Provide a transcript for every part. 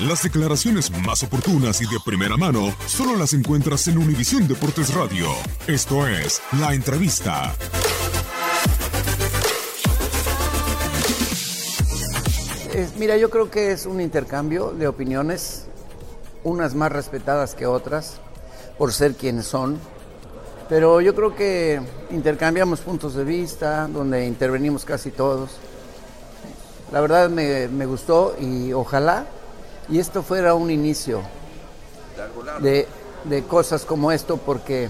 Las declaraciones más oportunas y de primera mano solo las encuentras en Univisión Deportes Radio. Esto es La Entrevista. Mira, yo creo que es un intercambio de opiniones, unas más respetadas que otras, por ser quienes son. Pero yo creo que intercambiamos puntos de vista, donde intervenimos casi todos. La verdad me gustó y ojalá y esto fuera un inicio de, de cosas como esto, porque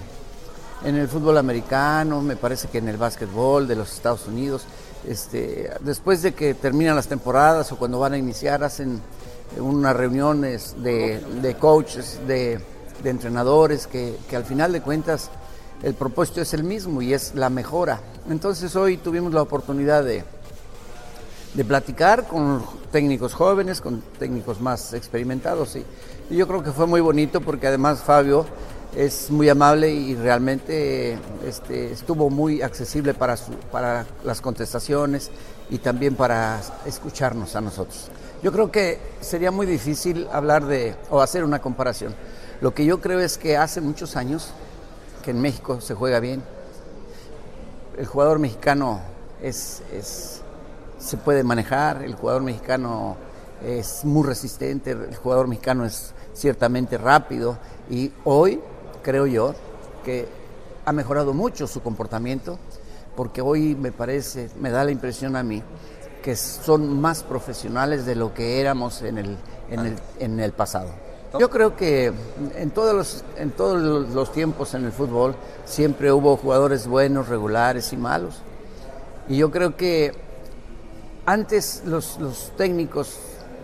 en el fútbol americano, me parece que en el básquetbol de los Estados Unidos, este, después de que terminan las temporadas o cuando van a iniciar, hacen unas reuniones de, de coaches, de, de entrenadores, que, que, al final de cuentas el propósito es el mismo y es la mejora. Entonces hoy tuvimos la oportunidad de, de platicar con técnicos jóvenes, con técnicos más experimentados. Y, y, yo creo que fue muy bonito porque además Fabio es muy amable y realmente este, estuvo muy accesible para, para las contestaciones y también para escucharnos a nosotros. Yo creo que sería muy difícil hablar de o hacer una comparación. Lo que yo creo es que hace muchos años que en México se juega bien. El jugador mexicano es se puede manejar, el jugador mexicano es muy resistente, el jugador mexicano es ciertamente rápido y hoy creo yo que ha mejorado mucho su comportamiento porque hoy me parece, me da la impresión a mí que son más profesionales de lo que éramos en el, en el, en el pasado. Yo creo que en todos, los, en todos los tiempos en el fútbol siempre hubo jugadores buenos, regulares y malos. Y yo creo que antes los, técnicos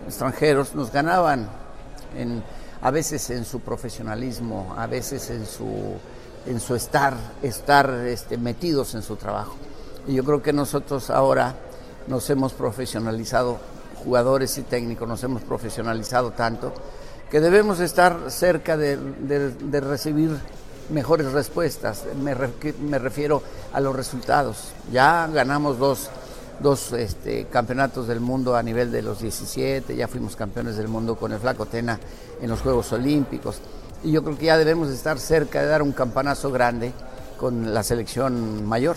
extranjeros nos ganaban en, a veces en su profesionalismo, a veces en su, en su estar, estar este, metidos en su trabajo. Y yo creo que nosotros ahora nos hemos profesionalizado, jugadores y técnicos, nos hemos profesionalizado tanto que debemos estar cerca de, de, de recibir mejores respuestas. Me, re, me refiero a los resultados. Ya ganamos dos dos este, campeonatos del mundo a nivel de los 17, ya fuimos campeones del mundo con el Flaco Tena en los Juegos Olímpicos. Y yo creo que ya debemos estar cerca de dar un campanazo grande con la selección mayor.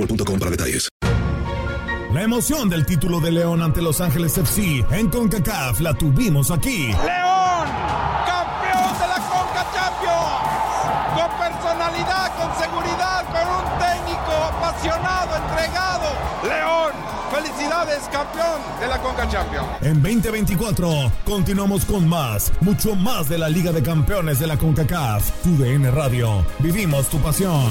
boostmobile.com para detalles. La emoción del título de León ante Los Ángeles FC en CONCACAF la tuvimos aquí. ¡León! ¡Campeón de la CONCA Champions! Con personalidad, con seguridad, con un técnico apasionado, entregado. ¡León! ¡Felicidades, campeón de la CONCA Champions! En 2024 continuamos con más, mucho más de la Liga de Campeones de la CONCACAF. Tu DN Radio. Vivimos tu pasión.